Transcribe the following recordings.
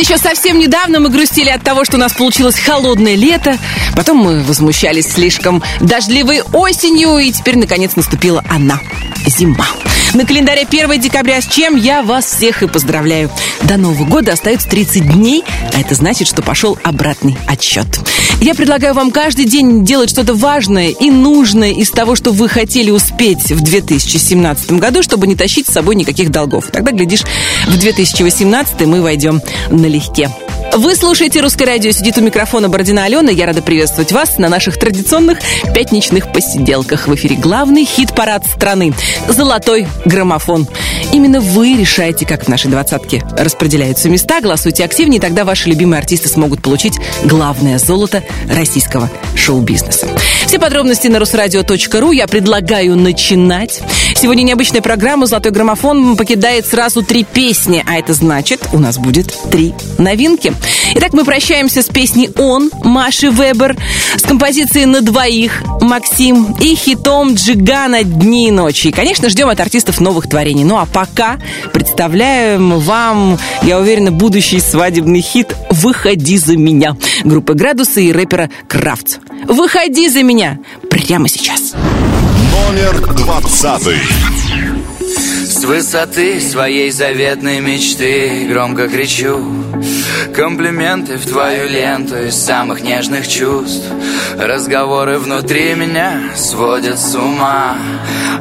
еще совсем недавно мы грустили от того, что у нас получилось холодное лето. Потом мы возмущались слишком дождливой осенью. И теперь, наконец, наступила она. Зима. На календаре 1 декабря, с чем я вас всех и поздравляю. До Нового года остается 30 дней, а это значит, что пошел обратный отсчет. Я предлагаю вам каждый день делать что-то важное и нужное из того, что вы хотели успеть в 2017 году, чтобы не тащить с собой никаких долгов. Тогда, глядишь, в 2018 мы войдем налегке. Вы слушаете «Русское радио». Сидит у микрофона Бородина Алена. Я рада приветствовать вас на наших традиционных пятничных посиделках. В эфире главный хит-парад страны «Золотой граммофон». Именно вы решаете, как в нашей двадцатке распределяются места. Голосуйте активнее, тогда ваши любимые артисты смогут получить главное золото российского шоу-бизнеса. Все подробности на русрадио.ру. Я предлагаю начинать. Сегодня необычная программа «Золотой граммофон» покидает сразу три песни, а это значит, у нас будет три новинки. Итак, мы прощаемся с песней «Он» Маши Вебер, с композицией «На двоих» Максим и хитом Джигана «Дни и ночи». И, конечно, ждем от артистов новых творений. Ну а пока представляем вам, я уверена, будущий свадебный хит «Выходи за меня» группы «Градусы» и рэпера «Крафтс». «Выходи за меня» прямо сейчас. Номер двадцатый. С высоты своей заветной мечты Громко кричу Комплименты в твою ленту Из самых нежных чувств. Разговоры внутри меня Сводят с ума.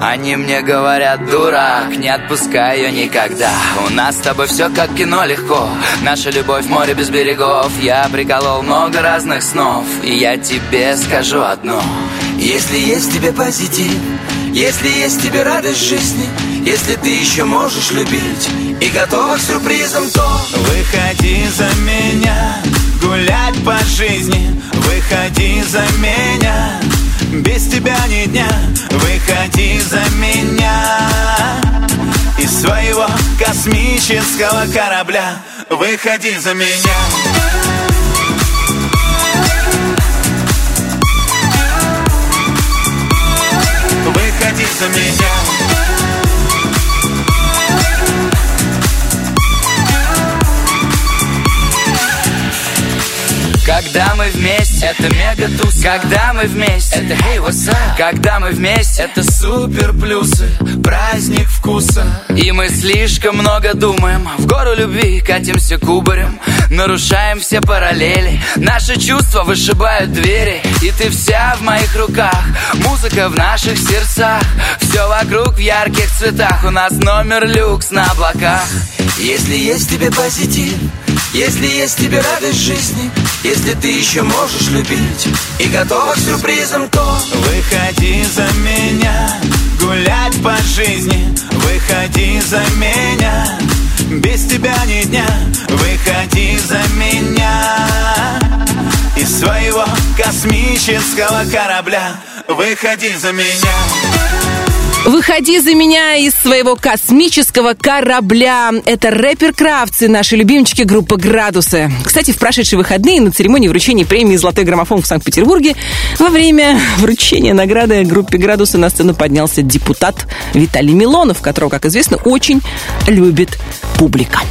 Они мне говорят, дурак Не отпускай ее никогда У нас с тобой все как кино легко. Наша любовь море без берегов. Я приколол много разных снов. И я тебе скажу одно. Если есть тебе позитив если есть тебе радость жизни Если ты еще можешь любить И готова к сюрпризам, то Выходи за меня Гулять по жизни. Выходи за меня Без тебя ни дня. Выходи за меня Из своего космического корабля. Выходи за меня. Выходи за меня Когда мы вместе, это мега туз Когда мы вместе, это hey, what's up? Когда мы вместе, это супер плюсы. Праздник вкуса. И мы слишком много думаем В гору любви катимся кубарем Нарушаем все параллели. Наши чувства вышибают двери И ты вся в моих руках. Музыка в наших сердцах. Все вокруг в ярких цветах. У нас номер люкс на облаках. Если есть тебе позитив если есть тебе радость жизни Если ты еще можешь любить И готова к сюрпризам, то Выходи за меня Гулять по жизни. Выходи за меня Без тебя ни дня. Выходи за меня. Из своего космического корабля Выходи за меня Выходи за меня из своего космического корабля. Это рэпер и наши любимчики группы «Градусы». Кстати, в прошедшие выходные на церемонии вручения премии «Золотой граммофон» в Санкт-Петербурге во время вручения награды группе «Градусы» на сцену поднялся депутат Виталий Милонов, которого, как известно, очень любит публика.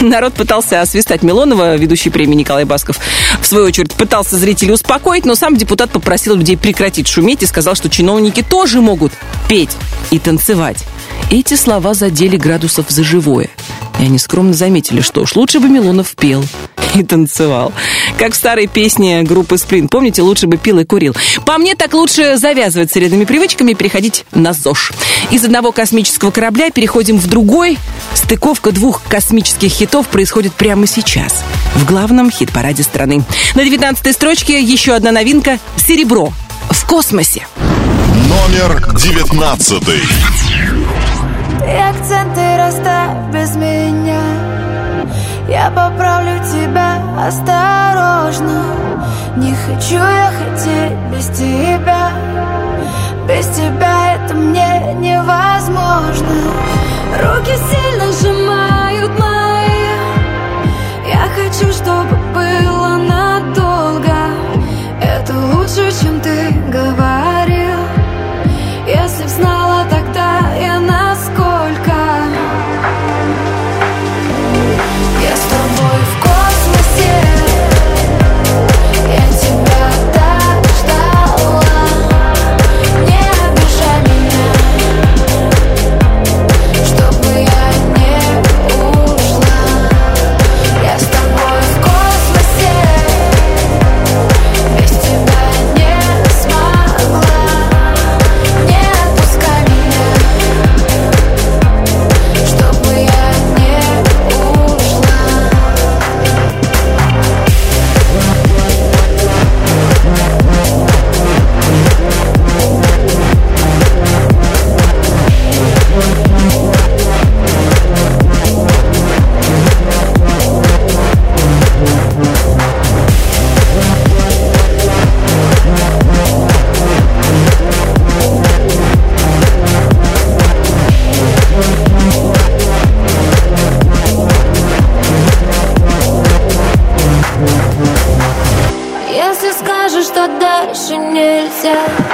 Народ пытался освистать Милонова, ведущий премии Николай Басков. В свою очередь пытался зрителей успокоить, но сам депутат попросил людей прекратить шуметь и сказал, что чиновники тоже могут петь и танцевать. Эти слова задели градусов за живое. И они скромно заметили, что уж лучше бы Милонов пел и танцевал. Как в старой песне группы «Сплин». Помните, лучше бы пил и курил. По мне, так лучше завязывать с вредными привычками и переходить на ЗОЖ. Из одного космического корабля переходим в другой. Стыковка двух космических хитов происходит прямо сейчас. В главном хит-параде страны. На 19 строчке еще одна новинка «Серебро» в космосе. Номер девятнадцатый. Ты акценты расставь без меня. Я поправлю тебя осторожно. Не хочу я хотеть без тебя. Без тебя это мне невозможно said